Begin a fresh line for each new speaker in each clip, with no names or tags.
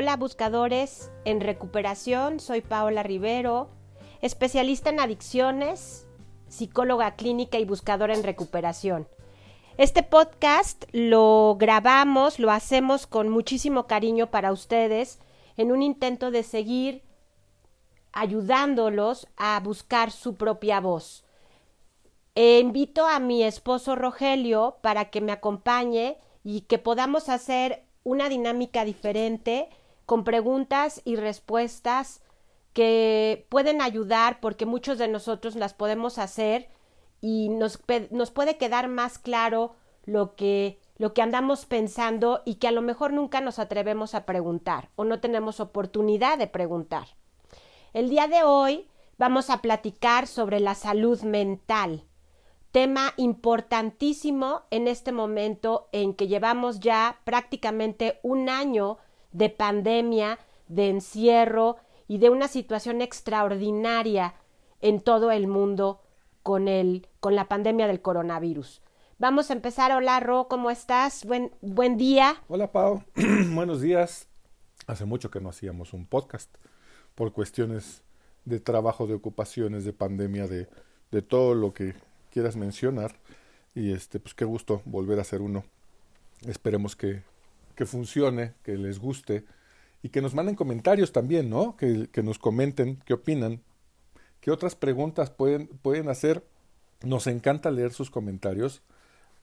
Hola buscadores en recuperación, soy Paola Rivero, especialista en adicciones, psicóloga clínica y buscadora en recuperación. Este podcast lo grabamos, lo hacemos con muchísimo cariño para ustedes en un intento de seguir ayudándolos a buscar su propia voz. E invito a mi esposo Rogelio para que me acompañe y que podamos hacer una dinámica diferente con preguntas y respuestas que pueden ayudar porque muchos de nosotros las podemos hacer y nos, nos puede quedar más claro lo que, lo que andamos pensando y que a lo mejor nunca nos atrevemos a preguntar o no tenemos oportunidad de preguntar. El día de hoy vamos a platicar sobre la salud mental, tema importantísimo en este momento en que llevamos ya prácticamente un año de pandemia, de encierro y de una situación extraordinaria en todo el mundo con, el, con la pandemia del coronavirus. Vamos a empezar. Hola, Ro, ¿cómo estás? Buen, buen día.
Hola, Pau. Buenos días. Hace mucho que no hacíamos un podcast por cuestiones de trabajo, de ocupaciones, de pandemia, de, de todo lo que quieras mencionar. Y este, pues qué gusto volver a hacer uno. Esperemos que, que funcione, que les guste y que nos manden comentarios también, ¿no? Que, que nos comenten qué opinan, qué otras preguntas pueden, pueden hacer. Nos encanta leer sus comentarios,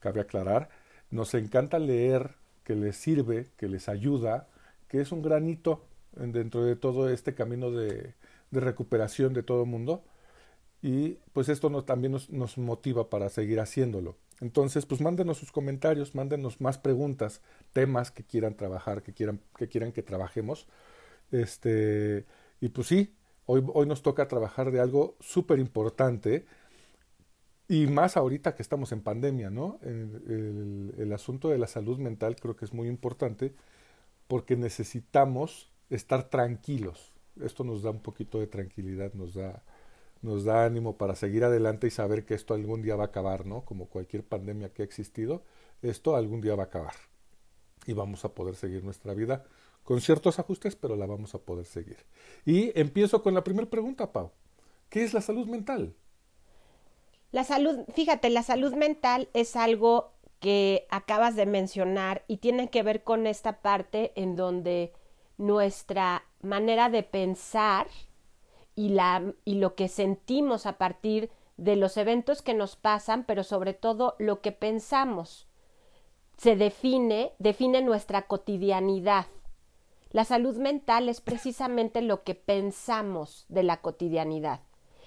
cabe aclarar. Nos encanta leer que les sirve, que les ayuda, que es un granito dentro de todo este camino de, de recuperación de todo el mundo. Y pues esto también nos, nos motiva para seguir haciéndolo. Entonces, pues mándenos sus comentarios, mándenos más preguntas, temas que quieran trabajar, que quieran que, quieran que trabajemos. Este, y pues sí, hoy, hoy nos toca trabajar de algo súper importante y más ahorita que estamos en pandemia, ¿no? El, asunto de la salud mental creo que es muy importante porque necesitamos estar tranquilos. Esto nos da un poquito de tranquilidad, nos da nos da ánimo para seguir adelante y saber que esto algún día va a acabar, ¿no? Como cualquier pandemia que ha existido, esto algún día va a acabar. Y vamos a poder seguir nuestra vida con ciertos ajustes, pero la vamos a poder seguir. Y empiezo con la primera pregunta, Pau. ¿Qué es la salud mental?
La salud, fíjate, la salud mental es algo que acabas de mencionar y tiene que ver con esta parte en donde nuestra manera de pensar y, la, y lo que sentimos a partir de los eventos que nos pasan, pero sobre todo lo que pensamos. Se define, define nuestra cotidianidad. La salud mental es precisamente lo que pensamos de la cotidianidad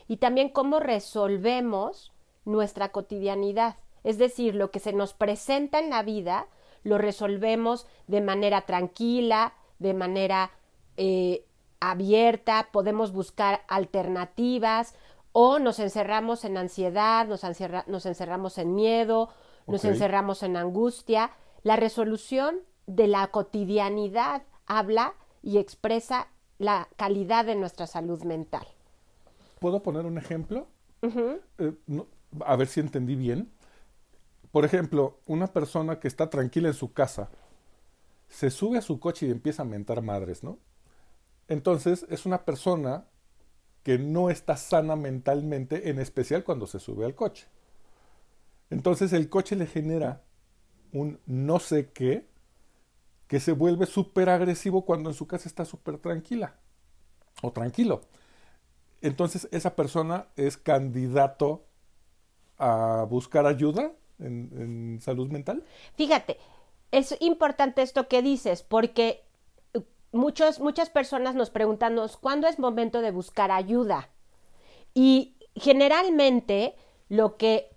y también cómo resolvemos nuestra cotidianidad. Es decir, lo que se nos presenta en la vida lo resolvemos de manera tranquila, de manera eh, abierta, podemos buscar alternativas o nos encerramos en ansiedad, nos, nos encerramos en miedo, nos encerramos en angustia. La resolución de la cotidianidad habla y expresa la calidad de nuestra salud mental.
¿Puedo poner un ejemplo? eh, no, a ver si entendí bien. Por ejemplo, una persona que está tranquila en su casa, se sube a su coche y empieza a mentar madres, ¿no? Entonces es una persona que no está sana mentalmente, en especial cuando se sube al coche. Entonces el coche le genera un no sé qué que se vuelve súper agresivo cuando en su casa está súper tranquila o tranquilo. Entonces esa persona es candidato a buscar ayuda en, en salud mental.
Fíjate, es importante esto que dices porque muchos, muchas personas nos preguntan cuándo es momento de buscar ayuda. Y generalmente lo que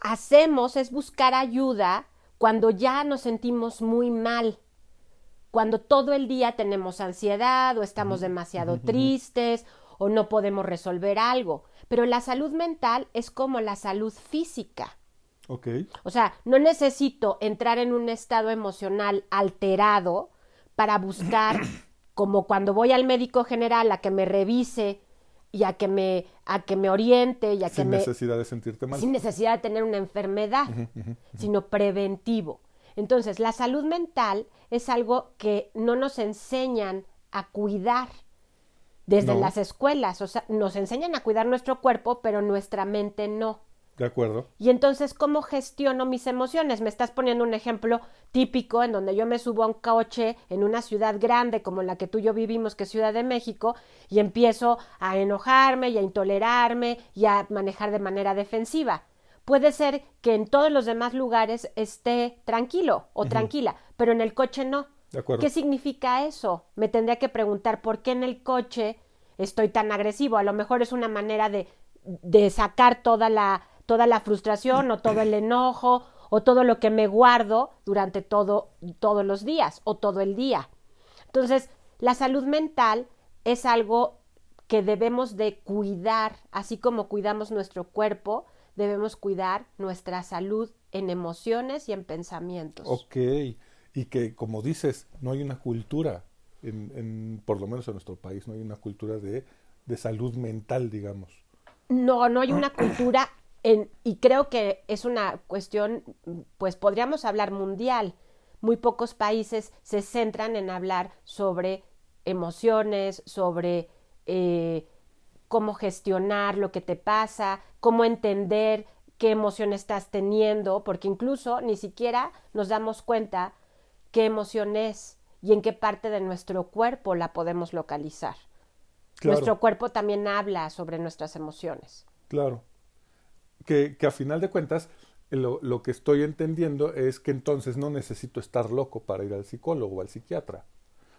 hacemos es buscar ayuda cuando ya nos sentimos muy mal, cuando todo el día tenemos ansiedad o estamos demasiado tristes o no podemos resolver algo. Pero la salud mental es como la salud física.
Okay.
O sea, no necesito entrar en un estado emocional alterado para buscar, como cuando voy al médico general a que me revise y a que me, a que me oriente y a
sin
que me...
necesidad de sentirte mal.
Sin necesidad de tener una enfermedad, sino preventivo. Entonces, la salud mental es algo que no nos enseñan a cuidar desde
No.
las escuelas. O sea, nos enseñan a cuidar nuestro cuerpo, pero nuestra mente no.
De acuerdo.
Y entonces, ¿cómo gestiono mis emociones? Me estás poniendo un ejemplo típico en donde yo me subo a un coche en una ciudad grande como la que tú y yo vivimos, que es Ciudad de México, y empiezo a enojarme y a intolerarme y a manejar de manera defensiva. Puede ser que en todos los demás lugares esté tranquilo o tranquila, pero en el coche no.
De acuerdo.
¿Qué significa eso? Me tendría que preguntar por qué en el coche estoy tan agresivo. A lo mejor es una manera de, de sacar toda la, toda la frustración o todo el enojo o todo lo que me guardo durante todo, todos los días o todo el día. Entonces, la salud mental es algo que debemos de cuidar, así como cuidamos nuestro cuerpo, debemos cuidar nuestra salud en emociones y en pensamientos.
Ok. Y que, como dices, no hay una cultura, en, en- por lo menos en nuestro país, no hay una cultura de, de salud mental, digamos.
No, no hay una cultura en, y creo que es una cuestión, pues podríamos hablar mundial. Muy pocos países se centran en hablar sobre emociones, sobre eh, cómo gestionar lo que te pasa, cómo entender qué emoción estás teniendo, porque incluso ni siquiera nos damos cuenta qué emoción es y en qué parte de nuestro cuerpo la podemos localizar.
Claro.
Nuestro cuerpo también habla sobre nuestras emociones.
Claro. Que, que a final de cuentas, lo, lo que estoy entendiendo es que entonces no necesito estar loco para ir al psicólogo o al psiquiatra.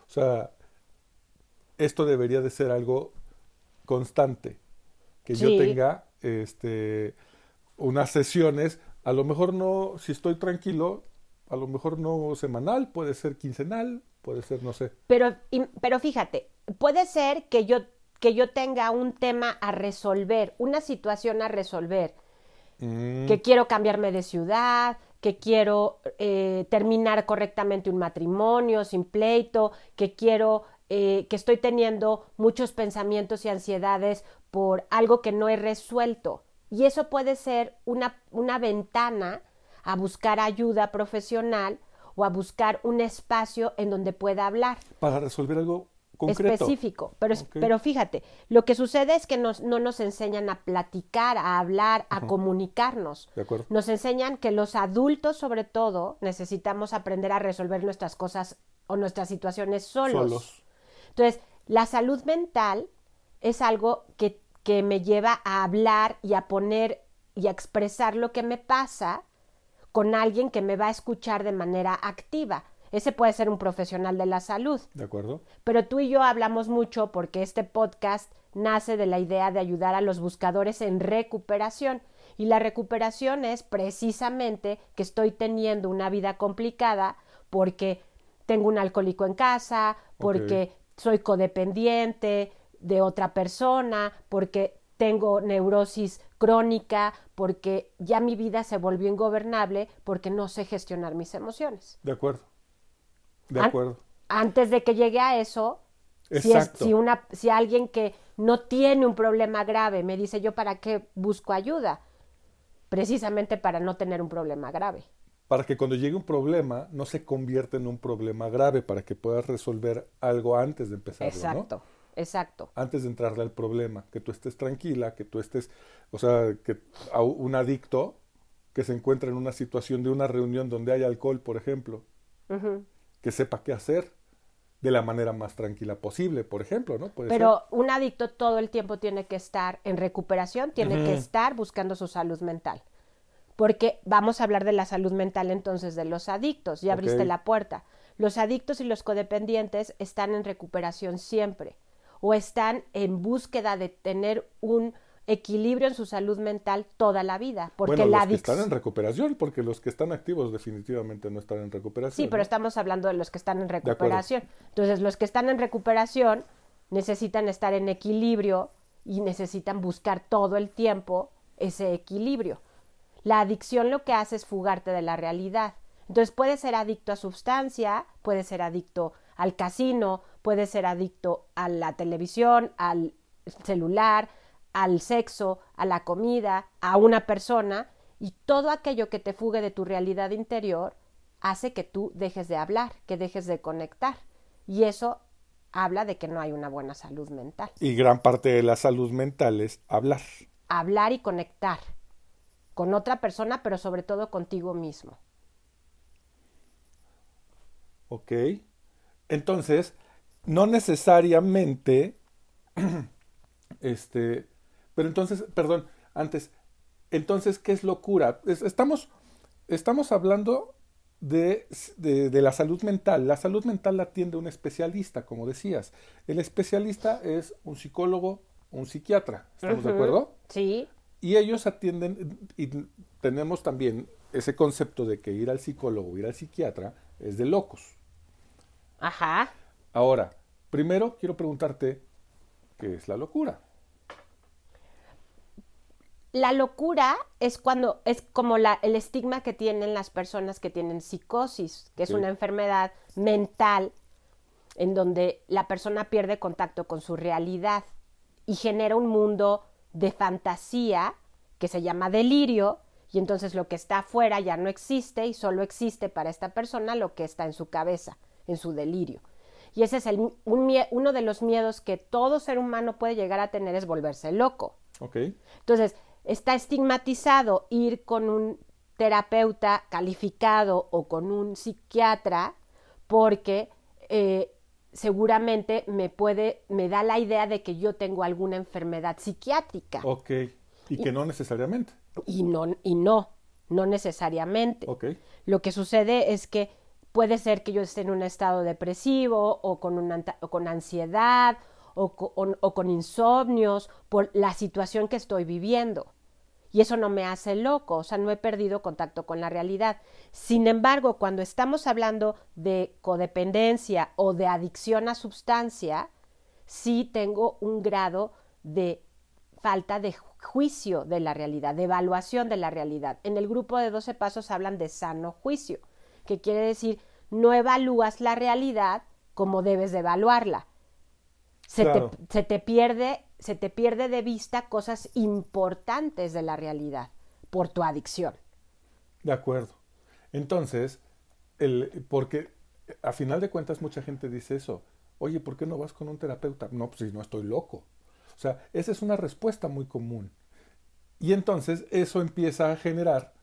O sea, esto debería de ser algo constante. Que
Sí.
yo tenga este, unas sesiones, a lo mejor no, si estoy tranquilo, a lo mejor no semanal, puede ser quincenal, puede ser, no sé.
Pero, pero fíjate, puede ser que yo, que yo tenga un tema a resolver, una situación a resolver,
Mm,
que quiero cambiarme de ciudad, que quiero eh, terminar correctamente un matrimonio sin pleito, que quiero, eh, que estoy teniendo muchos pensamientos y ansiedades por algo que no he resuelto. Y eso puede ser una, una ventana a buscar ayuda profesional o a buscar un espacio en donde pueda hablar
para resolver algo concreto.
específico. Pero, es-
Ok.
pero fíjate, lo que sucede es que nos- no nos enseñan a platicar, a hablar, a comunicarnos.
De acuerdo.
Nos enseñan que los adultos, sobre todo, necesitamos aprender a resolver nuestras cosas o nuestras situaciones solos.
Solos.
Entonces, la salud mental es algo que, que me lleva a hablar y a poner y a expresar lo que me pasa con alguien que me va a escuchar de manera activa. Ese puede ser un profesional de la salud.
¿De acuerdo?
Pero tú y yo hablamos mucho porque este podcast nace de la idea de ayudar a los buscadores en recuperación. Y la recuperación es precisamente que estoy teniendo una vida complicada porque tengo un alcohólico en casa, porque soy codependiente de otra persona, porque tengo neurosis crónica, porque ya mi vida se volvió ingobernable, porque no sé gestionar mis emociones.
De acuerdo. De
An-
acuerdo.
Antes de que llegue a eso, si, es,
Exacto.
si, una, si alguien que no tiene un problema grave me dice yo para qué busco ayuda, precisamente para no tener un problema grave.
Para que cuando llegue un problema no se convierta en un problema grave, para que puedas resolver algo antes de empezarlo, ¿no?
Exacto, exacto.
Antes de entrarle al problema, que tú estés tranquila, que tú estés, o sea, que a un adicto que se encuentra en una situación de una reunión donde hay alcohol, por ejemplo,
Ujú.
Que sepa qué hacer de la manera más tranquila posible, por ejemplo, ¿no? Puede
Pero un adicto todo el tiempo tiene que estar en recuperación, tiene que estar buscando su salud mental. Porque vamos a hablar de la salud mental entonces de los adictos, ya abriste la puerta. Los adictos y los codependientes están en recuperación siempre o están en búsqueda de tener un equilibrio en su salud mental toda la vida, porque
bueno,
la
los que
adicción
están en recuperación, porque los que están activos definitivamente no están en recuperación.
Sí, pero estamos hablando de los que están en recuperación. Entonces, los que están en recuperación necesitan estar en equilibrio y necesitan buscar todo el tiempo ese equilibrio. La adicción lo que hace es fugarte de la realidad. Entonces, puedes ser adicto a sustancia, puedes ser adicto al casino, puedes ser adicto a la televisión, al celular, al sexo, a la comida, a una persona, y todo aquello que te fugue de tu realidad interior hace que tú dejes de hablar, que dejes de conectar. Y eso habla de que no hay una buena salud mental.
Y gran parte de la salud mental es hablar.
Hablar y conectar con otra persona, pero sobre todo contigo mismo.
Ok. Entonces, no necesariamente, este, pero entonces, perdón, antes, entonces, ¿qué es locura? estamos, estamos hablando de, de, la salud mental. La salud mental la atiende un especialista, como decías. El especialista es un psicólogo un psiquiatra. ¿Estamos de acuerdo?
Sí.
Y ellos atienden, y tenemos también ese concepto de que ir al psicólogo ir al psiquiatra es de locos.
Ajá.
Ahora, primero quiero preguntarte, ¿qué es la locura?
La locura es cuando es como la, el estigma que tienen las personas que tienen psicosis, que es una enfermedad mental en donde la persona pierde contacto con su realidad y genera un mundo de fantasía que se llama delirio y entonces lo que está afuera ya no existe y solo existe para esta persona lo que está en su cabeza, en su delirio. Y ese es el, uno de los miedos que todo ser humano puede llegar a tener es volverse loco.
Okay.
Entonces, está estigmatizado ir con un terapeuta calificado o con un psiquiatra porque eh, seguramente me puede, me da la idea de que yo tengo alguna enfermedad psiquiátrica.
Ok, y que no necesariamente.
Y no, y no, no necesariamente.
Ok.
Lo que sucede es que puede ser que yo esté en un estado depresivo o con, una, o con ansiedad o con, insomnios por la situación que estoy viviendo. Y eso no me hace loco, o sea, no he perdido contacto con la realidad. Sin embargo, cuando estamos hablando de codependencia o de adicción a sustancia, sí tengo un grado de falta de juicio de la realidad, de evaluación de la realidad. En el grupo de 12 pasos hablan de sano juicio, que quiere decir no evalúas la realidad como debes de evaluarla se, te, pierde, se te pierde de vista cosas importantes de la realidad por tu adicción.
De acuerdo. Entonces, el, porque a final de cuentas mucha gente dice eso. Oye, ¿por qué no vas con un terapeuta? No, pues si no estoy loco. O sea, esa es una respuesta muy común. Y entonces eso empieza a generar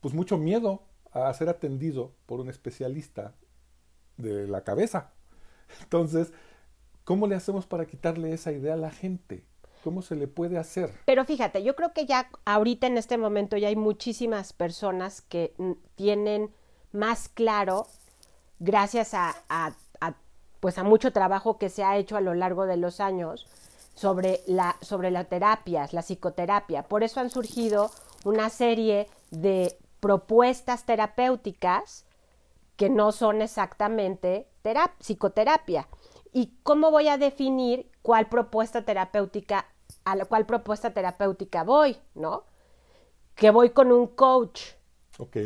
pues mucho miedo a ser atendido por un especialista de la cabeza. Entonces, ¿Cómo le hacemos para quitarle esa idea a la gente? ¿Cómo se le puede hacer?
Pero fíjate, yo creo que ya ahorita en este momento ya hay muchísimas personas que tienen más claro, gracias a, pues a mucho trabajo que se ha hecho a lo largo de los años sobre la sobre las terapias, la psicoterapia. Por eso han surgido una serie de propuestas terapéuticas que no son exactamente psicoterapia. ¿Y cómo voy a definir cuál propuesta terapéutica, a la cuál propuesta terapéutica voy, ¿no? Que voy con un coach.
Ok.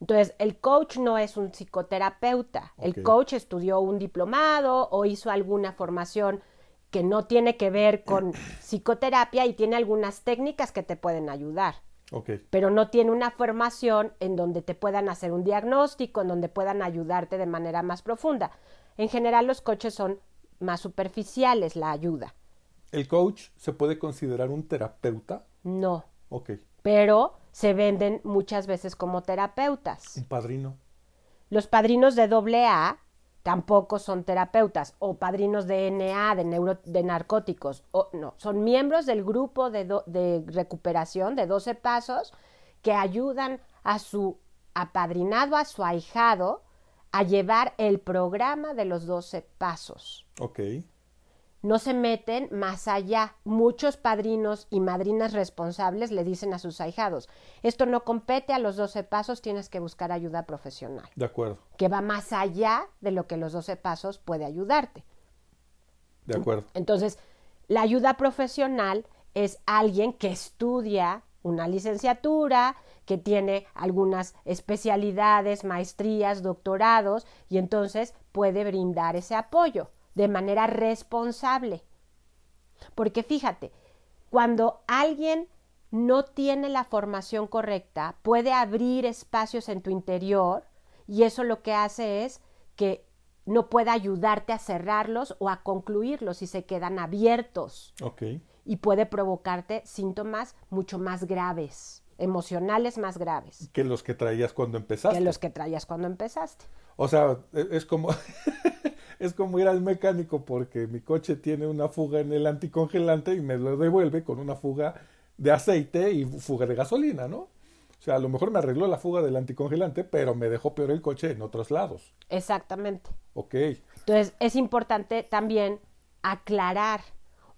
Entonces, el coach no es un psicoterapeuta. El coach estudió un diplomado o hizo alguna formación que no tiene que ver con psicoterapia y tiene algunas técnicas que te pueden ayudar.
Okay.
Pero no tiene una formación en donde te puedan hacer un diagnóstico, en donde puedan ayudarte de manera más profunda. En general los coaches son más superficiales la ayuda.
¿El coach se puede considerar un terapeuta?
No.
Ok.
Pero se venden muchas veces como terapeutas.
¿Un padrino?
Los padrinos de AA tampoco son terapeutas o padrinos de NA, de, de narcóticos. O, no, son miembros del grupo de, de recuperación de 12 pasos que ayudan a su apadrinado, a su ahijado, a llevar el programa de los 12 pasos.
Ok.
No se meten más allá. Muchos padrinos y madrinas responsables le dicen a sus ahijados, esto no compete a los 12 pasos, tienes que buscar ayuda profesional.
De acuerdo.
Que va más allá de lo que los 12 pasos puede ayudarte.
De acuerdo.
Entonces, la ayuda profesional es alguien que estudia una licenciatura, que tiene algunas especialidades, maestrías, doctorados, y entonces puede brindar ese apoyo de manera responsable. Porque fíjate, cuando alguien no tiene la formación correcta, puede abrir espacios en tu interior y eso lo que hace es que no pueda ayudarte a cerrarlos o a concluirlos y se quedan abiertos.
Ok.
Y puede provocarte síntomas mucho más graves, emocionales más graves.
Que los que traías cuando empezaste.
Que los que traías cuando empezaste.
O sea, e, es como, es como ir al mecánico porque mi coche tiene una fuga en el anticongelante y me lo devuelve con una fuga de aceite y fuga de gasolina, ¿no? O sea, a lo mejor me arregló la fuga del anticongelante, pero me dejó peor el coche en otros lados.
Exactamente.
Ok.
Entonces, es importante también aclarar.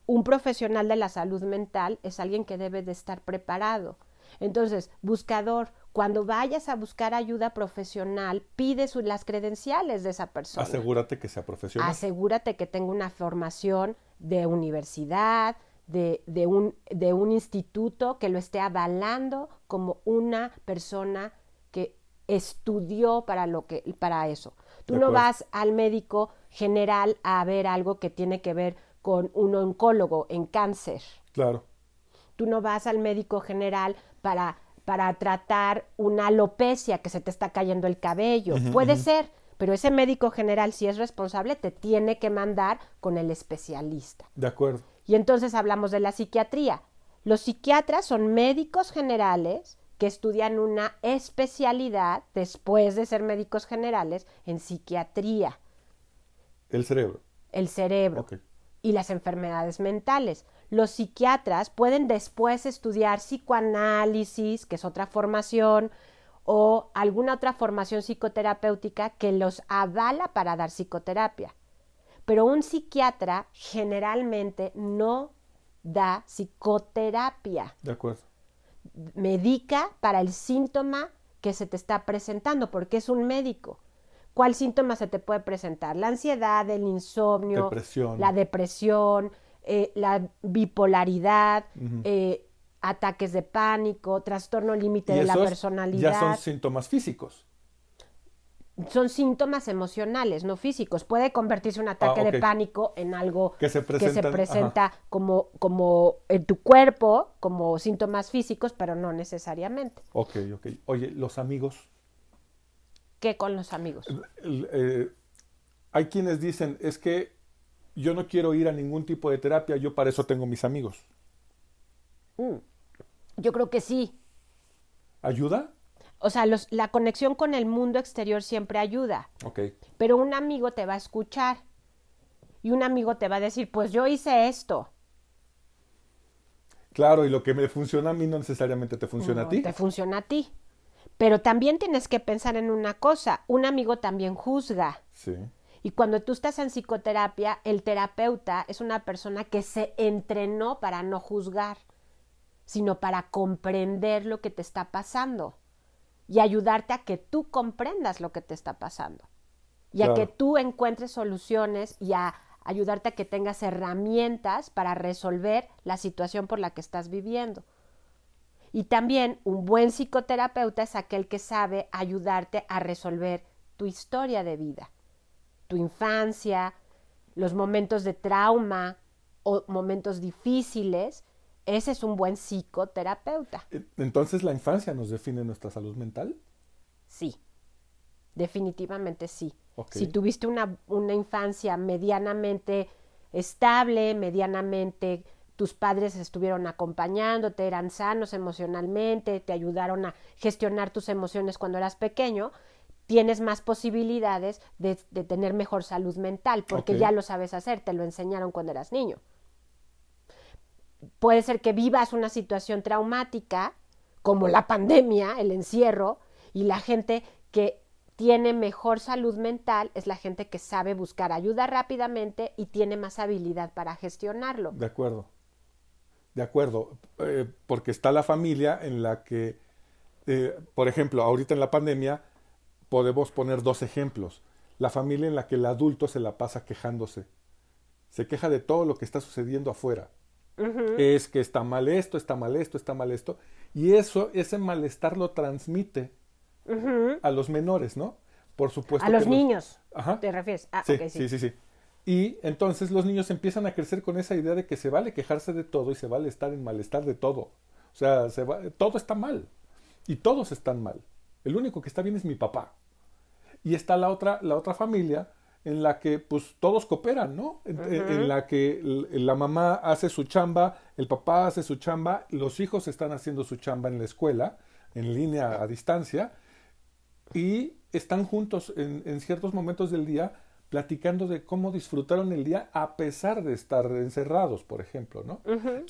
Un profesional de la salud mental es alguien que debe de estar preparado. Entonces, buscador, cuando vayas a buscar ayuda profesional, pide las credenciales de esa persona.
Asegúrate que sea profesional.
Asegúrate que tenga una formación de universidad, de, un, de un instituto que lo esté avalando como una persona que estudió para, lo que, para eso. Tú no vas al médico general a ver algo que tiene que ver con un oncólogo en cáncer.
Claro.
Tú no vas al médico general para, para tratar una alopecia que se te está cayendo el cabello. Puede ser, pero ese médico general, si es responsable, te tiene que mandar con el especialista.
De acuerdo.
Y entonces hablamos de la psiquiatría. Los psiquiatras son médicos generales que estudian una especialidad después de ser médicos generales en psiquiatría.
El cerebro.
El cerebro. Y las enfermedades mentales. Los psiquiatras pueden después estudiar psicoanálisis, que es otra formación, o alguna otra formación psicoterapéutica que los avala para dar psicoterapia. Pero un psiquiatra generalmente no da psicoterapia.
De acuerdo.
Medica para el síntoma que se te está presentando, porque es un médico. ¿Cuál síntoma se te puede presentar? La ansiedad, el insomnio, la depresión, eh, la bipolaridad, eh, ataques de pánico, trastorno límite de la personalidad.
Ya son síntomas físicos
son síntomas emocionales, no físicos. Puede convertirse un ataque ah, de pánico en algo que se, presenta como, como en tu cuerpo, como síntomas físicos, pero no necesariamente.
Ok, ok. Oye, los amigos.
¿Qué con los amigos?
Eh, hay quienes dicen, es que yo no quiero ir a ningún tipo de terapia, yo para eso tengo mis amigos.
Mm. Yo creo que sí.
¿Ayuda?
O sea, la conexión con el mundo exterior siempre ayuda.
Ok.
Pero un amigo te va a escuchar y un amigo te va a decir, pues yo hice esto.
Claro, y lo que me funciona a mí no necesariamente te funciona a ti.
Te funciona a ti. Pero también tienes que pensar en una cosa, un amigo también juzga.
Sí.
Y cuando tú estás en psicoterapia, el terapeuta es una persona que se entrenó para no juzgar, sino para comprender lo que te está pasando y ayudarte a que tú comprendas lo que te está pasando y a que tú encuentres soluciones y a ayudarte a que tengas herramientas para resolver la situación por la que estás viviendo. Y también un buen psicoterapeuta es aquel que sabe ayudarte a resolver tu historia de vida, tu infancia, los momentos de trauma o momentos difíciles ese es un buen psicoterapeuta.
Entonces, ¿la infancia nos define nuestra salud mental?
Sí, definitivamente sí. Si tuviste una, una infancia medianamente estable, medianamente tus padres estuvieron acompañándote, eran sanos emocionalmente, te ayudaron a gestionar tus emociones cuando eras pequeño, tienes más posibilidades de, tener mejor salud mental, porque ya lo sabes hacer, te lo enseñaron cuando eras niño puede ser que vivas una situación traumática, como la pandemia, el encierro, y la gente que tiene mejor salud mental es la gente que sabe buscar ayuda rápidamente y tiene más habilidad para gestionarlo.
De acuerdo. De acuerdo. Eh, porque está la familia en la que, eh, por ejemplo, ahorita en la pandemia podemos poner dos ejemplos. La familia en la que el adulto se la pasa quejándose. Se queja de todo lo que está sucediendo afuera es que está mal esto, está mal esto, está mal esto. Y eso, ese malestar lo transmite a los menores, ¿no? Por supuesto.
A los niños. ¿Te refieres? Ah,
sí, sí, sí, sí. Y entonces los niños empiezan a crecer con esa idea de que se vale quejarse de todo y se vale estar en malestar de todo. O sea, se va, todo está mal. Y todos están mal. El único que está bien es mi papá. Y está la otra, la otra familia en la que pues todos cooperan, ¿no? En, en, la que la mamá hace su chamba, el papá hace su chamba, los hijos están haciendo su chamba en la escuela, en línea a distancia, y están juntos en, en ciertos momentos del día platicando de cómo disfrutaron el día a pesar de estar encerrados, por ejemplo, ¿no?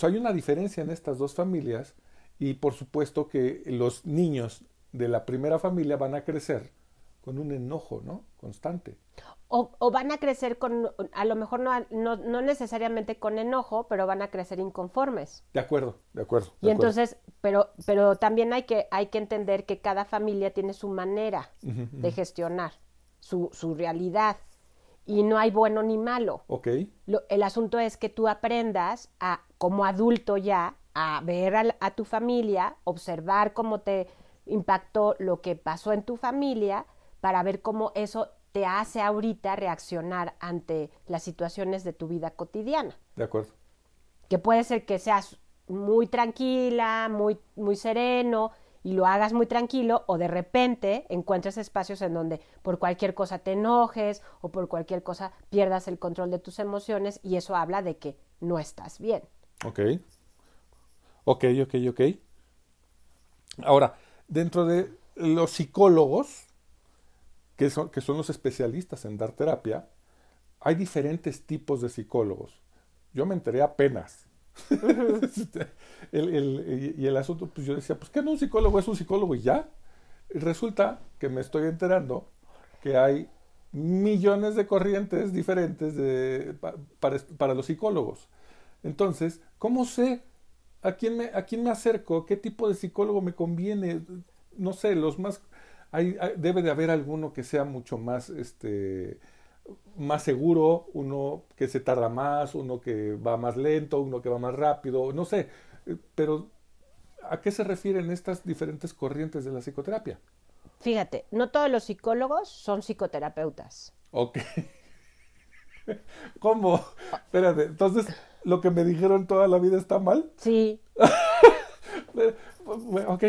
hay una diferencia en estas dos familias y por supuesto que los niños de la primera familia van a crecer con un enojo, ¿no? Constante.
O, van a crecer con, a lo mejor no, no, necesariamente con enojo, pero van a crecer inconformes.
De acuerdo, de acuerdo.
y entonces, pero, pero también hay que, hay que entender que cada familia tiene su manera de gestionar su, su realidad y no hay bueno ni malo.
Ok.
el asunto es que tú aprendas a, como adulto ya, a ver a, a tu familia, observar cómo te impactó lo que pasó en tu familia, para ver cómo eso te hace ahorita reaccionar ante las situaciones de tu vida cotidiana.
De acuerdo.
Que puede ser que seas muy tranquila, muy, muy sereno y lo hagas muy tranquilo o de repente encuentres espacios en donde por cualquier cosa te enojes o por cualquier cosa pierdas el control de tus emociones y eso habla de que no estás bien.
Ok. Ok, ok, ok. Ahora, dentro de los psicólogos, que son, que son los especialistas en dar terapia, hay diferentes tipos de psicólogos. Yo me enteré apenas. y el asunto, pues yo decía, pues que no un psicólogo es un psicólogo y ya. Y resulta que me estoy enterando que hay millones de corrientes diferentes de, para, para, los psicólogos. Entonces, ¿cómo sé a quién, me, a quién me acerco? ¿Qué tipo de psicólogo me conviene? No sé, los más debe de haber alguno que sea mucho más, este, más seguro, uno que se tarda más, uno que va más lento, uno que va más rápido, no sé, eh, pero ¿a qué se refieren estas diferentes corrientes de la psicoterapia?
Fíjate, no todos los psicólogos son psicoterapeutas.
Ok. ¿Cómo? Espérate, entonces, ¿lo que me dijeron toda la vida está mal?
Sí.
ok,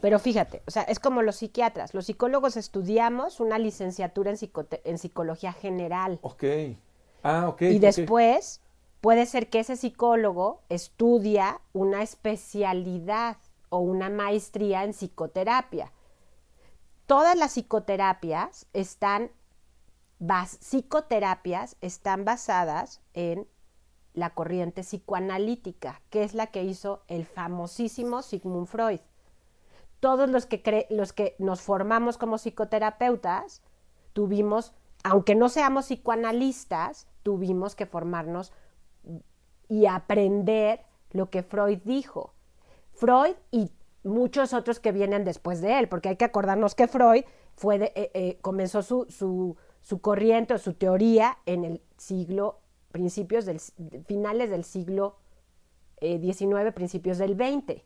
pero fíjate, o sea, es como los psiquiatras. Los psicólogos estudiamos una licenciatura en, en psicología general.
Ok. Ah, ok.
Y después puede ser que ese psicólogo estudia una especialidad o una maestría en psicoterapia. Todas las psicoterapias están, psicoterapias están basadas en la corriente psicoanalítica, que es la que hizo el famosísimo Sigmund Freud todos los que, los que nos formamos como psicoterapeutas tuvimos, aunque no seamos psicoanalistas, tuvimos que formarnos y aprender lo que Freud dijo. Freud y muchos otros que vienen después de él, porque hay que acordarnos que Freud fue eh, eh, comenzó su, su, corriente o su teoría en el siglo, principios del, finales del siglo XIX, eh, principios del XX.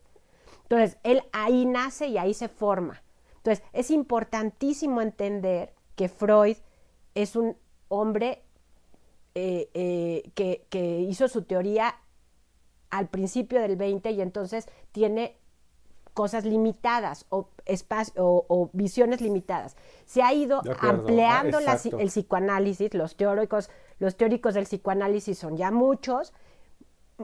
Entonces, él ahí nace y ahí se forma. Entonces, es importantísimo entender que Freud es un hombre eh, eh, que, hizo su teoría al principio del 20 y entonces tiene cosas limitadas o, o, visiones limitadas. Se ha ido ampliando el psicoanálisis, los teóricos, los teóricos del psicoanálisis son ya muchos,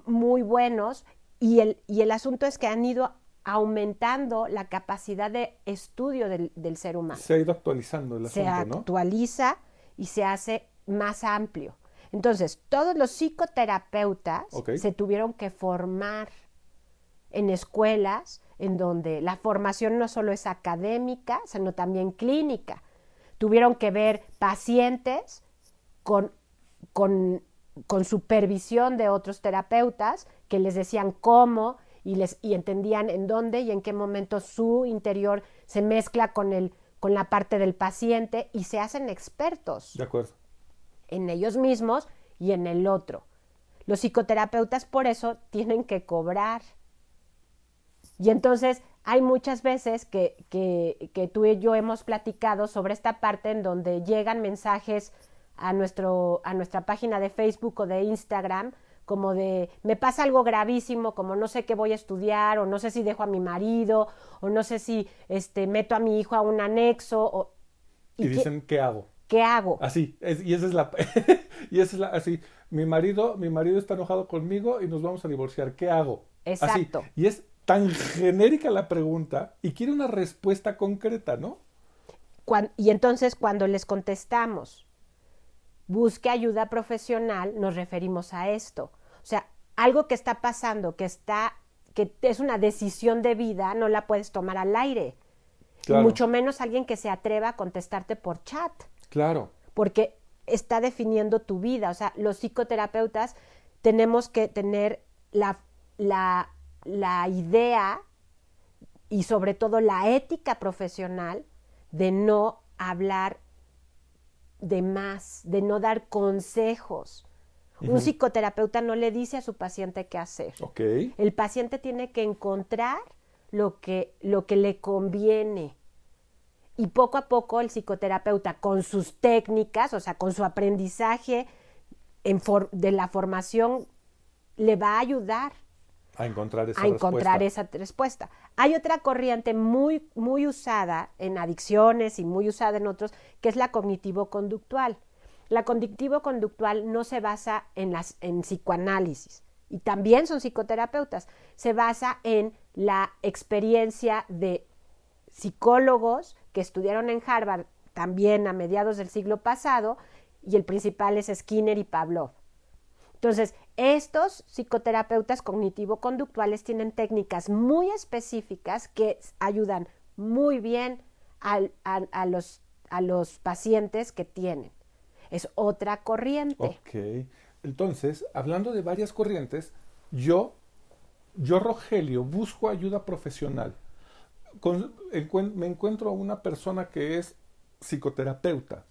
muy buenos, y el, y el asunto es que han ido aumentando la capacidad de estudio del, ser humano.
Se ha ido actualizando el
asunto, Se actualiza y se hace más amplio. Entonces, todos los psicoterapeutas se tuvieron que formar en escuelas en donde la formación no solo es académica, sino también clínica. Tuvieron que ver pacientes con, con, con supervisión de otros terapeutas que les decían cómo y, les, y entendían en dónde y en qué momento su interior se mezcla con, el, con la parte del paciente y se hacen expertos.
De acuerdo.
En ellos mismos y en el otro. Los psicoterapeutas por eso tienen que cobrar. Y entonces hay muchas veces que, que, que, tú y yo hemos platicado sobre esta parte en donde llegan mensajes a, nuestro, a nuestra página de Facebook o de Instagram como de me pasa algo gravísimo, como no sé qué voy a estudiar, o no sé si dejo a mi marido, o no sé si este, meto a mi hijo a un anexo, o
Y, dicen, ¿qué hago?
¿Qué hago?
Así, y esa es la, y esa es la, así, mi marido, mi marido está enojado conmigo y nos vamos a divorciar, ¿qué hago?
Exacto.
Y es tan genérica la pregunta y quiere una respuesta concreta, ¿no?
y entonces cuando les contestamos, busque ayuda profesional, nos referimos a esto. O sea, algo que está pasando, que está, que es una decisión de vida, no la puedes tomar al aire. Y mucho menos alguien que se atreva a contestarte por chat.
Claro.
Porque está definiendo tu vida. O sea, los psicoterapeutas tenemos que tener la, la, la idea y sobre todo la ética profesional de no hablar de más, de no dar consejos. Un psicoterapeuta no le dice a su paciente qué hacer. El paciente tiene que encontrar lo que, lo que le conviene. Y poco a poco el psicoterapeuta, con sus técnicas, o sea, con su aprendizaje de la formación, le va a ayudar
a encontrar esa
a encontrar esa respuesta. Hay otra corriente muy, muy usada en adicciones y muy usada en otros, que es la cognitivo-conductual. La cognitivo-conductual no se basa en, psicoanálisis y también son psicoterapeutas. Se basa en la experiencia de psicólogos que estudiaron en Harvard también a mediados del siglo pasado y el principal es Skinner y Pavlov. Entonces, estos psicoterapeutas cognitivo-conductuales tienen técnicas muy específicas que ayudan muy bien a los pacientes que tienen. Es otra corriente.
Ok. Entonces, hablando de varias corrientes, yo, yo Rogelio, busco ayuda profesional. me encuentro a una persona que es psicoterapeuta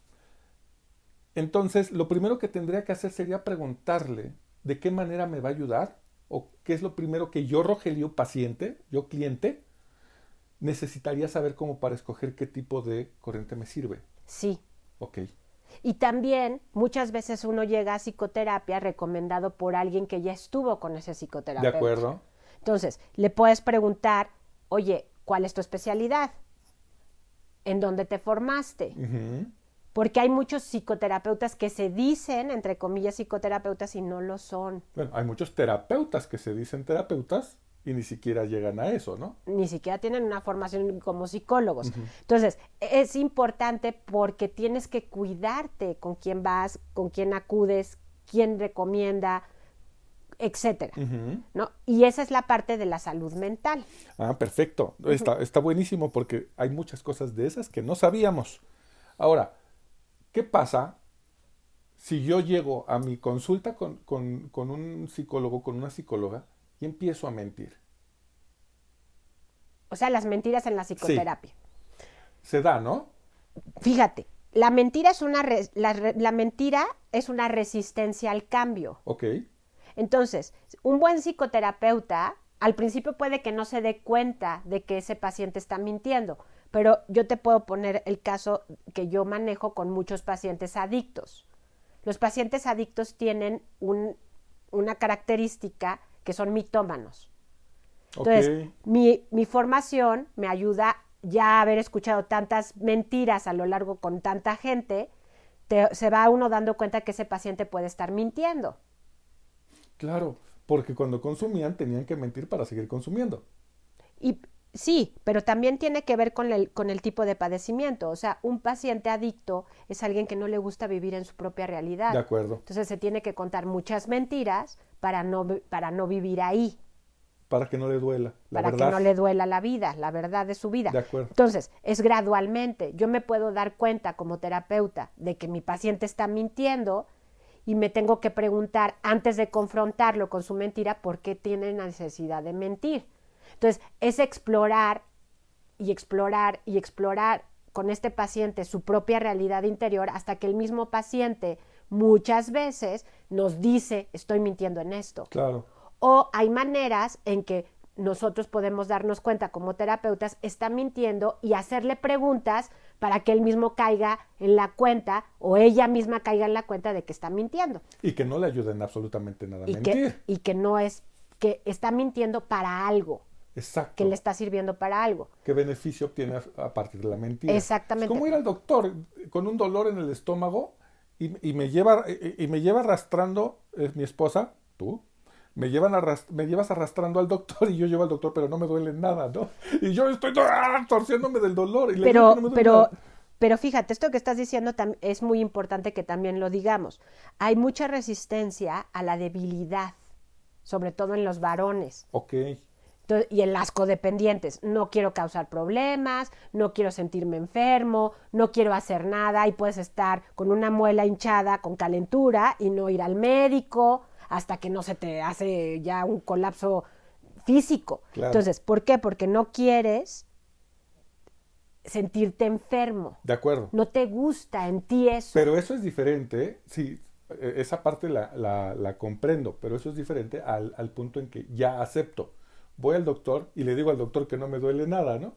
entonces, lo primero que tendría que hacer sería preguntarle de qué manera me va a ayudar o qué es lo primero que yo, Rogelio, paciente, yo cliente, necesitaría saber cómo para escoger qué tipo de corriente me sirve.
Sí.
Ok.
Y también muchas veces uno llega a psicoterapia recomendado por alguien que ya estuvo con ese psicoterapeuta.
De acuerdo.
Entonces, le puedes preguntar, oye, ¿cuál es tu especialidad? ¿En dónde te formaste? porque hay muchos psicoterapeutas que se dicen, entre comillas, psicoterapeutas y no lo son.
Bueno, hay muchos terapeutas que se dicen terapeutas y ni siquiera llegan a eso, ¿no?
Ni siquiera tienen una formación como psicólogos. Entonces, es importante porque tienes que cuidarte con quién vas, con quién acudes, quién recomienda, etcétera, ¿no? Y esa es la parte de la salud mental.
Ah, perfecto. está, está buenísimo porque hay muchas cosas de esas que no sabíamos. Ahora, ¿Qué pasa si yo llego a mi consulta con, un psicólogo, con una psicóloga, y empiezo a mentir?
O sea, las mentiras en la psicoterapia.
Se da, ¿no?
Fíjate, la mentira es una la, mentira es una resistencia al cambio.
Ok.
Entonces, un buen psicoterapeuta al principio puede que no se dé cuenta de que ese paciente está mintiendo, pero yo te puedo poner el caso que yo manejo con muchos pacientes adictos. Los pacientes adictos tienen una característica que son mitómanos. Entonces, mi, formación me ayuda ya a haber escuchado tantas mentiras a lo largo con tanta gente, se va uno dando cuenta que ese paciente puede estar mintiendo.
Claro, porque cuando consumían tenían que mentir para seguir consumiendo.
Y Sí, pero también tiene que ver con el, con el tipo de padecimiento. O sea, un paciente adicto es alguien que no le gusta vivir en su propia realidad.
De acuerdo.
Entonces se tiene que contar muchas mentiras para no, para no vivir ahí.
Para que no le duela.
La para que no le duela la vida, la verdad de su vida.
De acuerdo.
Entonces, es gradualmente. Yo me puedo dar cuenta como terapeuta de que mi paciente está mintiendo y me tengo que preguntar antes de confrontarlo con su mentira por qué tiene necesidad de mentir entonces, es explorar y explorar y explorar con este paciente su propia realidad interior hasta que el mismo paciente muchas veces nos dice, estoy mintiendo en esto.
Claro.
O hay maneras en que nosotros podemos darnos cuenta como terapeutas, está mintiendo y hacerle preguntas para que él mismo caiga en la cuenta o ella misma caiga en la cuenta de que está mintiendo.
Y que no le ayuden absolutamente nada a
mentir. y que no es, que está mintiendo para algo.
Exacto.
que le está sirviendo para algo.
¿Qué beneficio obtiene a, partir de la mentira?
Exactamente.
Es como ir al doctor con un dolor en el estómago y, y me, lleva, y, y me lleva arrastrando, es mi esposa, tú, me, llevan arrast- me llevas arrastrando al doctor y yo llevo al doctor, pero no me duele nada, ¿no? Y yo estoy ¡ah! torciéndome del dolor. Y
Pero,
no
pero,
nada.
pero fíjate, esto que estás diciendo es muy importante que también lo digamos. Hay mucha resistencia a la debilidad, sobre todo en los varones.
Ok,
Entonces, y en las codependientes, no quiero causar problemas, no quiero sentirme enfermo, no quiero hacer nada y puedes estar con una muela hinchada, con calentura y no ir al médico hasta que no se te hace ya un colapso físico.
Claro.
Entonces, ¿por qué? Porque no quieres sentirte enfermo.
de acuerdo.
No te gusta en ti eso.
Pero eso es diferente, sí, eh, esa parte la, la- la comprendo, pero eso es diferente al, al punto en que ya acepto. Voy al doctor y le digo al doctor que no me duele nada, ¿no?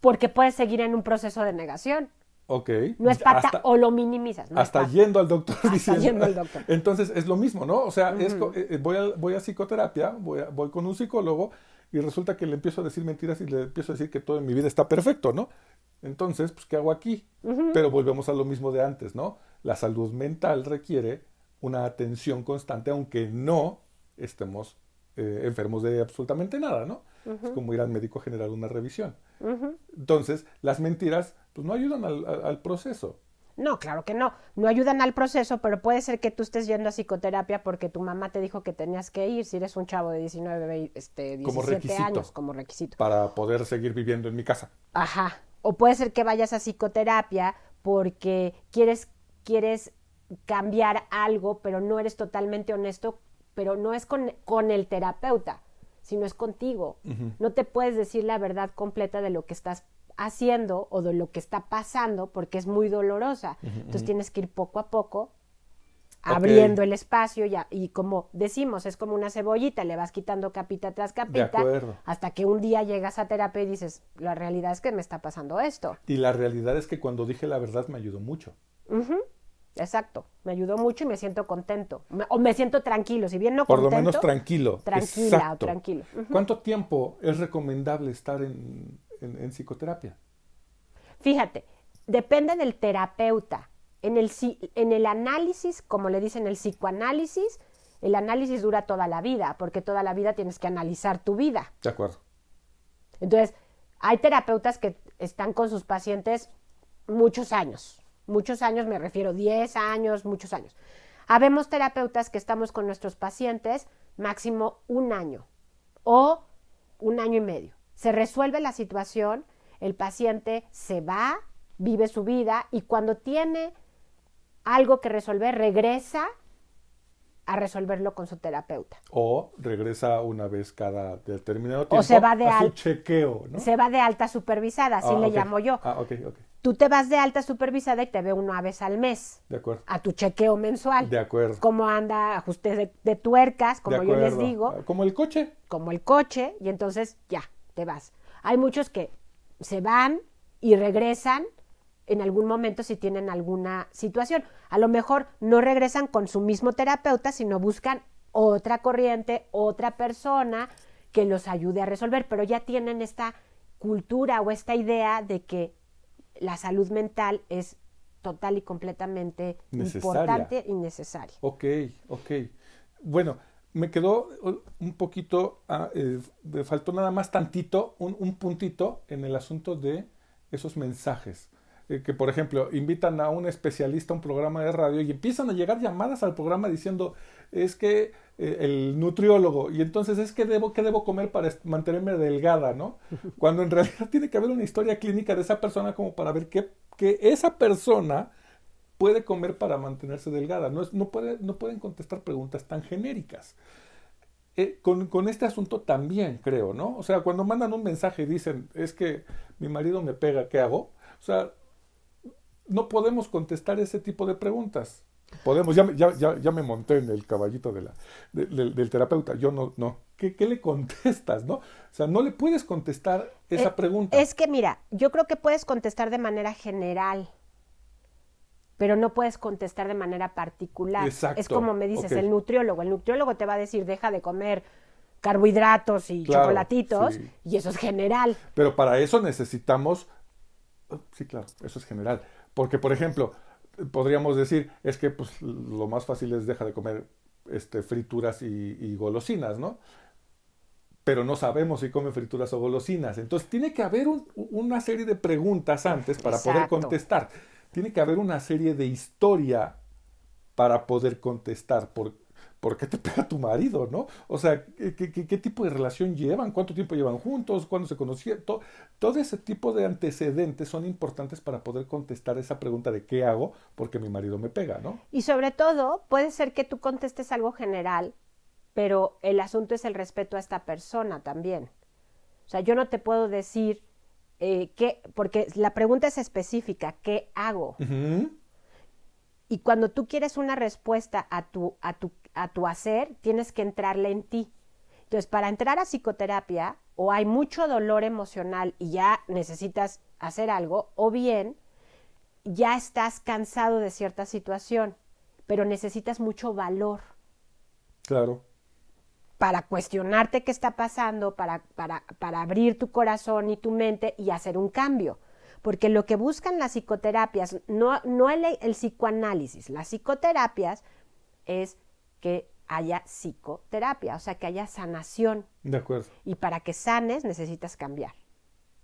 Porque puedes seguir en un proceso de negación.
Ok.
No es pata
Hasta-
o lo minimizas. No
hasta yendo al doctor diciendo-
yendo al doctor.
Entonces es lo mismo, ¿no? O sea, eh, eh, voy, a, voy a psicoterapia, voy, a- voy con un psicólogo y resulta que le empiezo a decir mentiras y le empiezo a decir que todo en mi vida está perfecto, ¿no? Entonces, pues, ¿qué hago aquí? Pero volvemos a lo mismo de antes, ¿no? La salud mental requiere una atención constante, aunque no estemos eh, enfermos de absolutamente nada, ¿no? Es como ir al médico a generar una revisión. Entonces, las mentiras, pues, no ayudan al- al- al proceso.
No, claro que no. No ayudan al proceso, pero puede ser que tú estés yendo a psicoterapia porque tu mamá te dijo que tenías que ir si eres un chavo de 19, ve- este, 17
Como requisito.
años como requisito.
para poder seguir viviendo en mi casa.
Ajá. O puede ser que vayas a psicoterapia porque quieres, quieres cambiar algo, pero no eres totalmente honesto, pero no es con, con el terapeuta, sino es contigo. No te puedes decir la verdad completa de lo que estás haciendo o de lo que está pasando porque es muy dolorosa. Entonces tienes que ir poco a poco abriendo el espacio y, a- y como decimos, es como una cebollita, le vas quitando capita tras capita hasta que un día llegas a terapia y dices, la realidad es que me está pasando esto.
Y la realidad es que cuando dije la verdad me ayudó mucho.
Exacto, me ayudó mucho y me siento contento. Me- o me siento tranquilo, si bien no
Por lo
contento.
menos tranquilo.
Tranquila
Exacto.
tranquilo.
¿Cuánto tiempo es recomendable estar en, en- en psicoterapia?
Fíjate, depende del terapeuta. En el, si- en el análisis, como le dicen el psicoanálisis, el análisis dura toda la vida, porque toda la vida tienes que analizar tu vida.
De acuerdo.
Entonces, hay terapeutas que están con sus pacientes muchos años. Muchos años, me refiero 10 años, muchos años. Habemos terapeutas que estamos con nuestros pacientes máximo un año o un año y medio. Se resuelve la situación, el paciente se va, vive su vida y cuando tiene algo que resolver, regresa a resolverlo con su terapeuta.
O regresa una vez cada determinado tiempo
se va de
a su chequeo, ¿no?
Se va de alta supervisada, así
Ah,
le llamo yo.
Ah, ok, ok.
Tú te vas de alta supervisada y te ve una vez al mes
De acuerdo.
a tu chequeo mensual.
De acuerdo.
Cómo anda ajuste de, de tuercas, como
De
yo les digo,
Ah, Como el coche.
como el coche, y entonces ya, te vas. Hay muchos que se van y regresan en algún momento si tienen alguna situación. A lo mejor no regresan con su mismo terapeuta, sino buscan otra corriente, otra persona que los ayude a resolver, pero ya tienen esta cultura o esta idea de que la salud mental es total y completamente
Necesaria.
importante y necesaria.
Ok, ok. Bueno, me quedó un poquito, ah, eh, me faltó nada más tantito, un, un puntito en el asunto de esos mensajes. Eh, que, por ejemplo, invitan a un especialista a un programa de radio y empiezan a llegar llamadas al programa diciendo, es que eh, el nutriólogo, y entonces es que debo, ¿qué debo comer para mantenerme delgada, no? Cuando en realidad tiene que haber una historia clínica de esa persona como para ver qué, que esa persona puede comer para mantenerse delgada. No, es- no, puede, no pueden contestar preguntas tan genéricas. Eh, con, con este asunto también creo, ¿no? O sea, cuando mandan un mensaje y dicen, es que mi marido me pega, ¿qué hago? O sea, no podemos contestar ese tipo de preguntas. Podemos, ya, me- ya, ya, ya me monté en el caballito de la, de- del- del terapeuta. Yo no, no. ¿Qué, qué le contestas, no? O sea, no le puedes contestar esa
Eh,
pregunta.
Es que mira, yo creo que puedes contestar de manera general, pero no puedes contestar de manera particular.
Exacto,
Es como me dices, el nutriólogo. El nutriólogo te va a decir, deja de comer carbohidratos y
Claro,
chocolatitos,
sí.
y eso es general.
Pero para eso necesitamos, sí, claro, eso es general. Porque, por ejemplo, podríamos decir, es que pues, lo más fácil es deja de comer este, frituras y, y golosinas, ¿no? Pero no sabemos si come frituras o golosinas. Entonces, tiene que haber un- una serie de preguntas antes para poder contestar. Tiene que haber una serie de historia para poder contestar. Por, ¿Por qué te pega tu marido, no? O sea, ¿qué, qué- qué- qué tipo de relación llevan? ¿Cuánto tiempo llevan juntos? ¿Cuándo se conocieron? To- todo ese tipo de antecedentes son importantes para poder contestar esa pregunta de qué hago porque mi marido me pega, ¿no?
Y sobre todo, puede ser que tú contestes algo general, pero el asunto es el respeto a esta persona también. O sea, yo no te puedo decir eh, qué, porque la pregunta es específica, ¿qué hago? Y cuando tú quieres una respuesta a tu, a tu, a tu hacer, tienes que entrarle en ti. Entonces, para entrar a psicoterapia, o hay mucho dolor emocional y ya necesitas hacer algo, o bien ya estás cansado de cierta situación, pero necesitas mucho valor
Claro.
para cuestionarte qué está pasando, para, para, para abrir tu corazón y tu mente y hacer un cambio. Porque lo que buscan las psicoterapias, no, no el, el psicoanálisis, las psicoterapias es que haya psicoterapia, o sea, que haya sanación.
De acuerdo.
Y para que sanes necesitas cambiar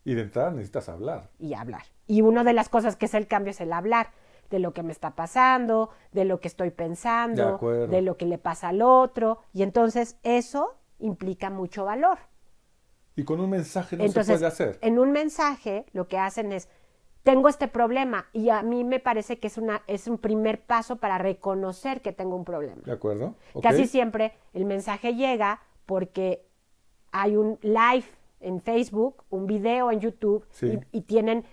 Y de entrada necesitas hablar.
y hablar. Y una de las cosas que es el cambio es el hablar de lo que me está pasando, de lo que estoy pensando, de lo que le pasa al otro. Y entonces eso implica mucho valor.
Y con un mensaje no
entonces,
se puede hacer.
en un mensaje lo que hacen es, tengo este problema y a mí me parece que es, una, es un primer paso para reconocer que tengo un problema.
¿De acuerdo?
Casi siempre el mensaje llega porque hay un live en Facebook, un video en YouTube
Sí.
y, y tienen,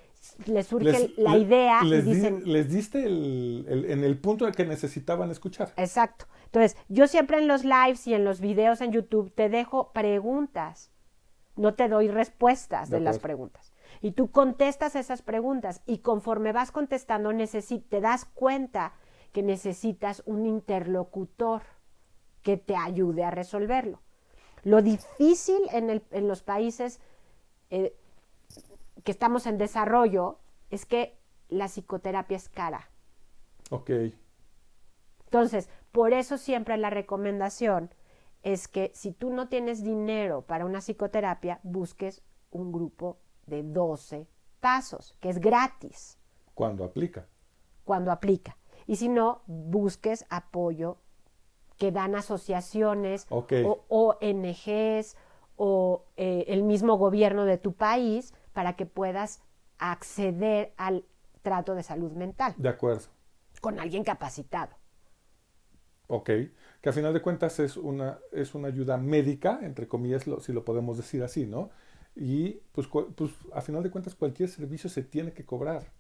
les surge
Les-
la idea
les
y
di-
dicen,
les diste el- el- en el punto en que necesitaban escuchar.
exacto. Entonces, yo siempre en los lives y en los videos en YouTube te dejo preguntas, no te doy respuestas
De
de, las preguntas. Y tú contestas esas preguntas y conforme vas contestando te das cuenta que necesitas un interlocutor que te ayude a resolverlo. Lo difícil en, el- en los países eh, que estamos en desarrollo es que la psicoterapia es cara.
Ok.
Entonces, por eso siempre la recomendación es que si tú no tienes dinero para una psicoterapia, busques un grupo de 12 pasos, que es gratis
Cuando aplica.
cuando aplica. Y si no, busques apoyo que dan asociaciones o ONGs o eh, el mismo gobierno de tu país para que puedas acceder al trato de salud mental
De acuerdo.
con alguien capacitado.
Ok. Que a final de cuentas es una, es una ayuda médica, entre comillas, lo- si lo podemos decir así, ¿no? Y pues, pues a final de cuentas cualquier servicio se tiene que cobrar.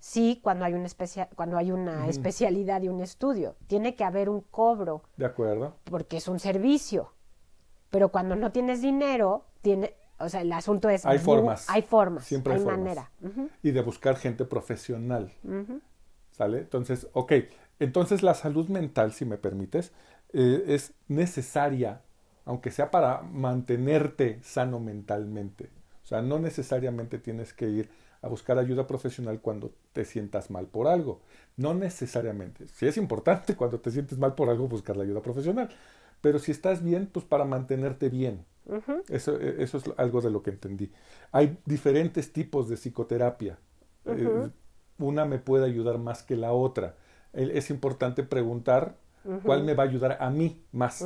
Sí, cuando hay, una especia- cuando hay una especialidad y un estudio, tiene que haber un cobro
¿De acuerdo?
porque es un servicio. Pero cuando no tienes dinero, tiene, o sea, el asunto es
Hay formas.
hay formas,
Siempre hay,
hay
formas.
manera.
Y de buscar gente profesional. ¿Sale? Entonces, ok. Entonces la salud mental, si me permites, eh, es necesaria, aunque sea para mantenerte sano mentalmente. O sea, no necesariamente tienes que ir a buscar ayuda profesional cuando te sientas mal por algo. No necesariamente. Si es importante cuando te sientes mal por algo buscar la ayuda profesional. Pero si estás bien, pues para mantenerte bien.
Ujú.
Eso, eso es algo de lo que entendí. Hay diferentes tipos de psicoterapia. Eh, una me puede ayudar más que la otra. Es importante preguntar cuál me va a ayudar a mí más.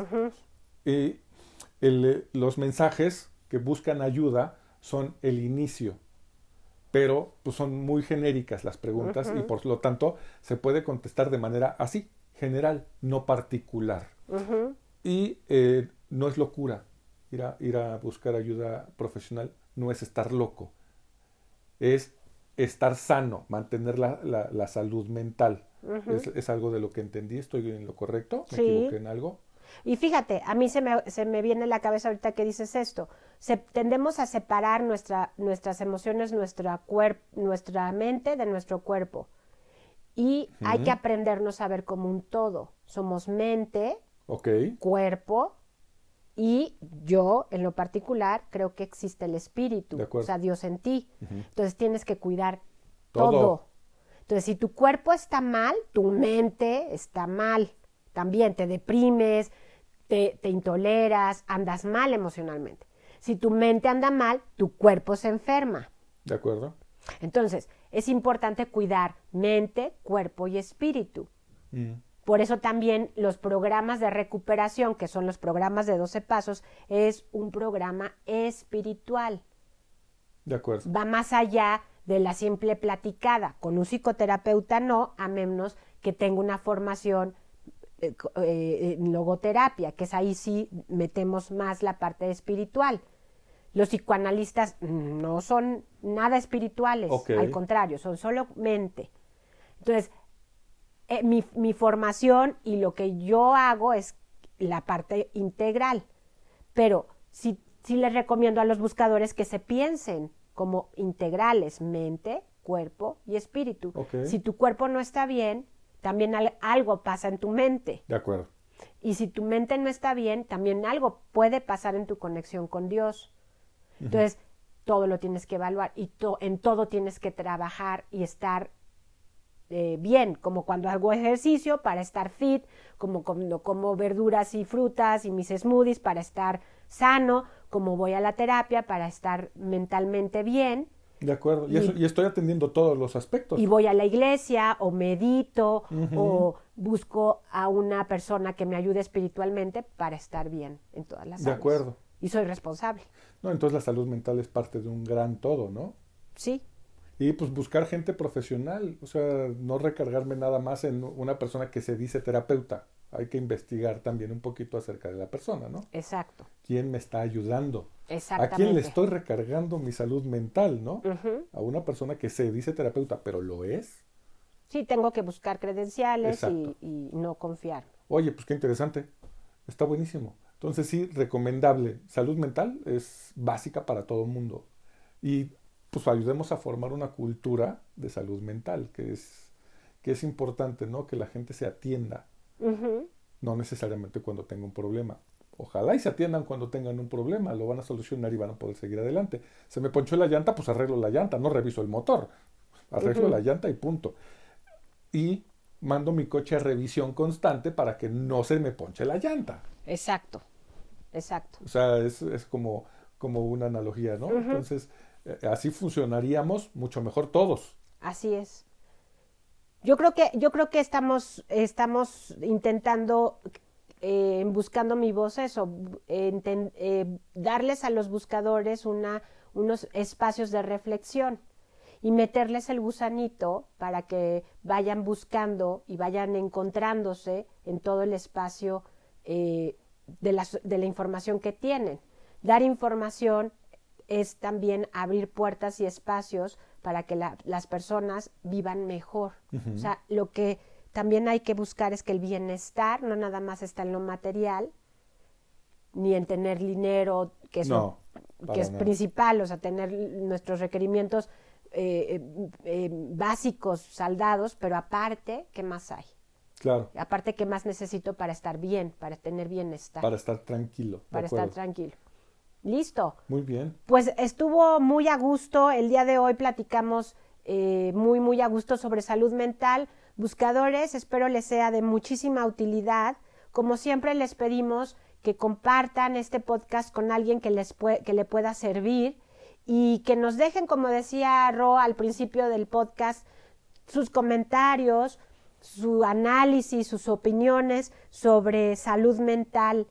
El, eh, los mensajes que buscan ayuda son el inicio, pero pues, son muy genéricas las preguntas y por lo tanto se puede contestar de manera así, general, no particular. Y eh, no es locura. Ir a, ir a buscar ayuda profesional no es estar loco. Es estar sano, mantener la, la- la salud mental. Es, es algo de lo que entendí. ¿Estoy en lo correcto? ¿Me
Sí.
equivoqué en algo?
Y fíjate, a mí se me, se me viene a la cabeza ahorita que dices esto. Se, tendemos a separar nuestra, nuestras emociones, nuestra, cuer- nuestra mente de nuestro cuerpo. Y hay que aprendernos a ver como un todo. Somos mente, cuerpo Y yo, en lo particular, creo que existe el espíritu, o sea, Dios en ti. Entonces tienes que cuidar
Todo.
todo. Entonces, si tu cuerpo está mal, tu mente está mal. También te deprimes, te, te intoleras, andas mal emocionalmente. Si tu mente anda mal, tu cuerpo se enferma.
¿De acuerdo?
Entonces, es importante cuidar mente, cuerpo y espíritu.
Mm.
Por eso también los programas de recuperación, que son los programas de 12 pasos, es un programa espiritual.
De acuerdo.
Va más allá de la simple platicada. Con un psicoterapeuta no, a menos que tenga una formación eh, eh, logoterapia, que es ahí sí metemos más la parte espiritual. Los psicoanalistas no son nada espirituales, al contrario, son solo mente. Entonces, eh, mi, mi formación y lo que yo hago es la parte integral. Pero sí, sí les recomiendo a los buscadores que se piensen como integrales, mente, cuerpo y espíritu. Si tu cuerpo no está bien, también al- algo pasa en tu mente.
De acuerdo.
Y si tu mente no está bien, también algo puede pasar en tu conexión con Dios. Entonces, todo lo tienes que evaluar y to- en todo tienes que trabajar y estar eh, bien, como cuando hago ejercicio para estar fit, como cuando como verduras y frutas y mis smoothies para estar sano, como voy a la terapia para estar mentalmente bien
De acuerdo. Y,
Y-
eso, y estoy atendiendo todos los aspectos.
y voy a la iglesia o medito o busco a una persona que me ayude espiritualmente para estar bien en todas las
De
áreas.
acuerdo.
Y soy responsable.
No, entonces la salud mental es parte de un gran todo, ¿no?
Sí,
Y pues buscar gente profesional, o sea, no recargarme nada más en una persona que se dice terapeuta. Hay que investigar también un poquito acerca de la persona, ¿no?
exacto.
¿Quién me está ayudando? ¿A quién le estoy recargando mi salud mental, no? A una persona que se dice terapeuta, pero lo es.
Sí, tengo que buscar credenciales y, no confiar.
Oye, pues qué interesante. Está buenísimo. Entonces sí, recomendable. Salud mental es básica para todo el mundo. Y pues ayudemos a formar una cultura de salud mental, que es, que es importante, ¿no? Que la gente se atienda, no necesariamente cuando tenga un problema. Ojalá y se atiendan cuando tengan un problema, lo van a solucionar y van a poder seguir adelante. Se me ponchó la llanta, pues arreglo la llanta, no reviso el motor. Arreglo la llanta y punto. Y mando mi coche a revisión constante para que no se me ponche la llanta.
Exacto, exacto.
O sea, es, es como, como una analogía, ¿no? Entonces, eh, así funcionaríamos mucho mejor todos.
Así es. Yo creo que, yo creo que estamos, estamos intentando, eh, buscando mi voz, eso, eh, enten- eh, darles a los buscadores una, unos espacios de reflexión y meterles el gusanito para que vayan buscando y vayan encontrándose en todo el espacio eh, de, las- de la información que tienen. Dar información es también abrir puertas y espacios para que la- las personas vivan mejor. O sea, lo que también hay que buscar es que el bienestar no nada más está en lo material, ni en tener dinero, que es,
No,
que es principal, o sea, tener nuestros requerimientos eh, eh, eh, básicos saldados, pero aparte, ¿qué más hay?
Claro,
Aparte, ¿qué más necesito para estar bien, para tener bienestar,
para estar tranquilo.
para estar tranquilo? Listo.
Muy bien.
Pues estuvo muy a gusto. El día de hoy platicamos eh, muy, muy a gusto sobre salud mental. Buscadores, espero les sea de muchísima utilidad. Como siempre les pedimos que compartan este podcast con alguien que, les que le pueda servir y que nos dejen, como decía Ro al principio del podcast, sus comentarios, su análisis, sus opiniones sobre salud mental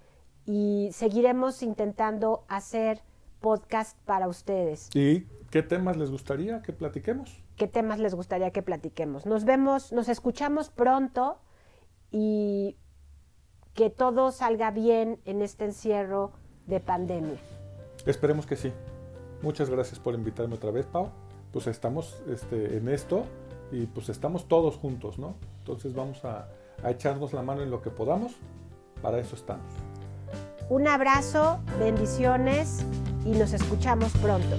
y seguiremos intentando hacer podcast para ustedes.
¿Y qué temas les gustaría que platiquemos?
¿Qué temas les gustaría que platiquemos? Nos vemos, nos escuchamos pronto y que todo salga bien en este encierro de pandemia.
Esperemos que sí. Muchas gracias por invitarme otra vez, Pau. Pues estamos este, en esto y pues estamos todos juntos, ¿no? Entonces vamos a, a echarnos la mano en lo que podamos. Para eso estamos.
Un abrazo, bendiciones y nos escuchamos pronto.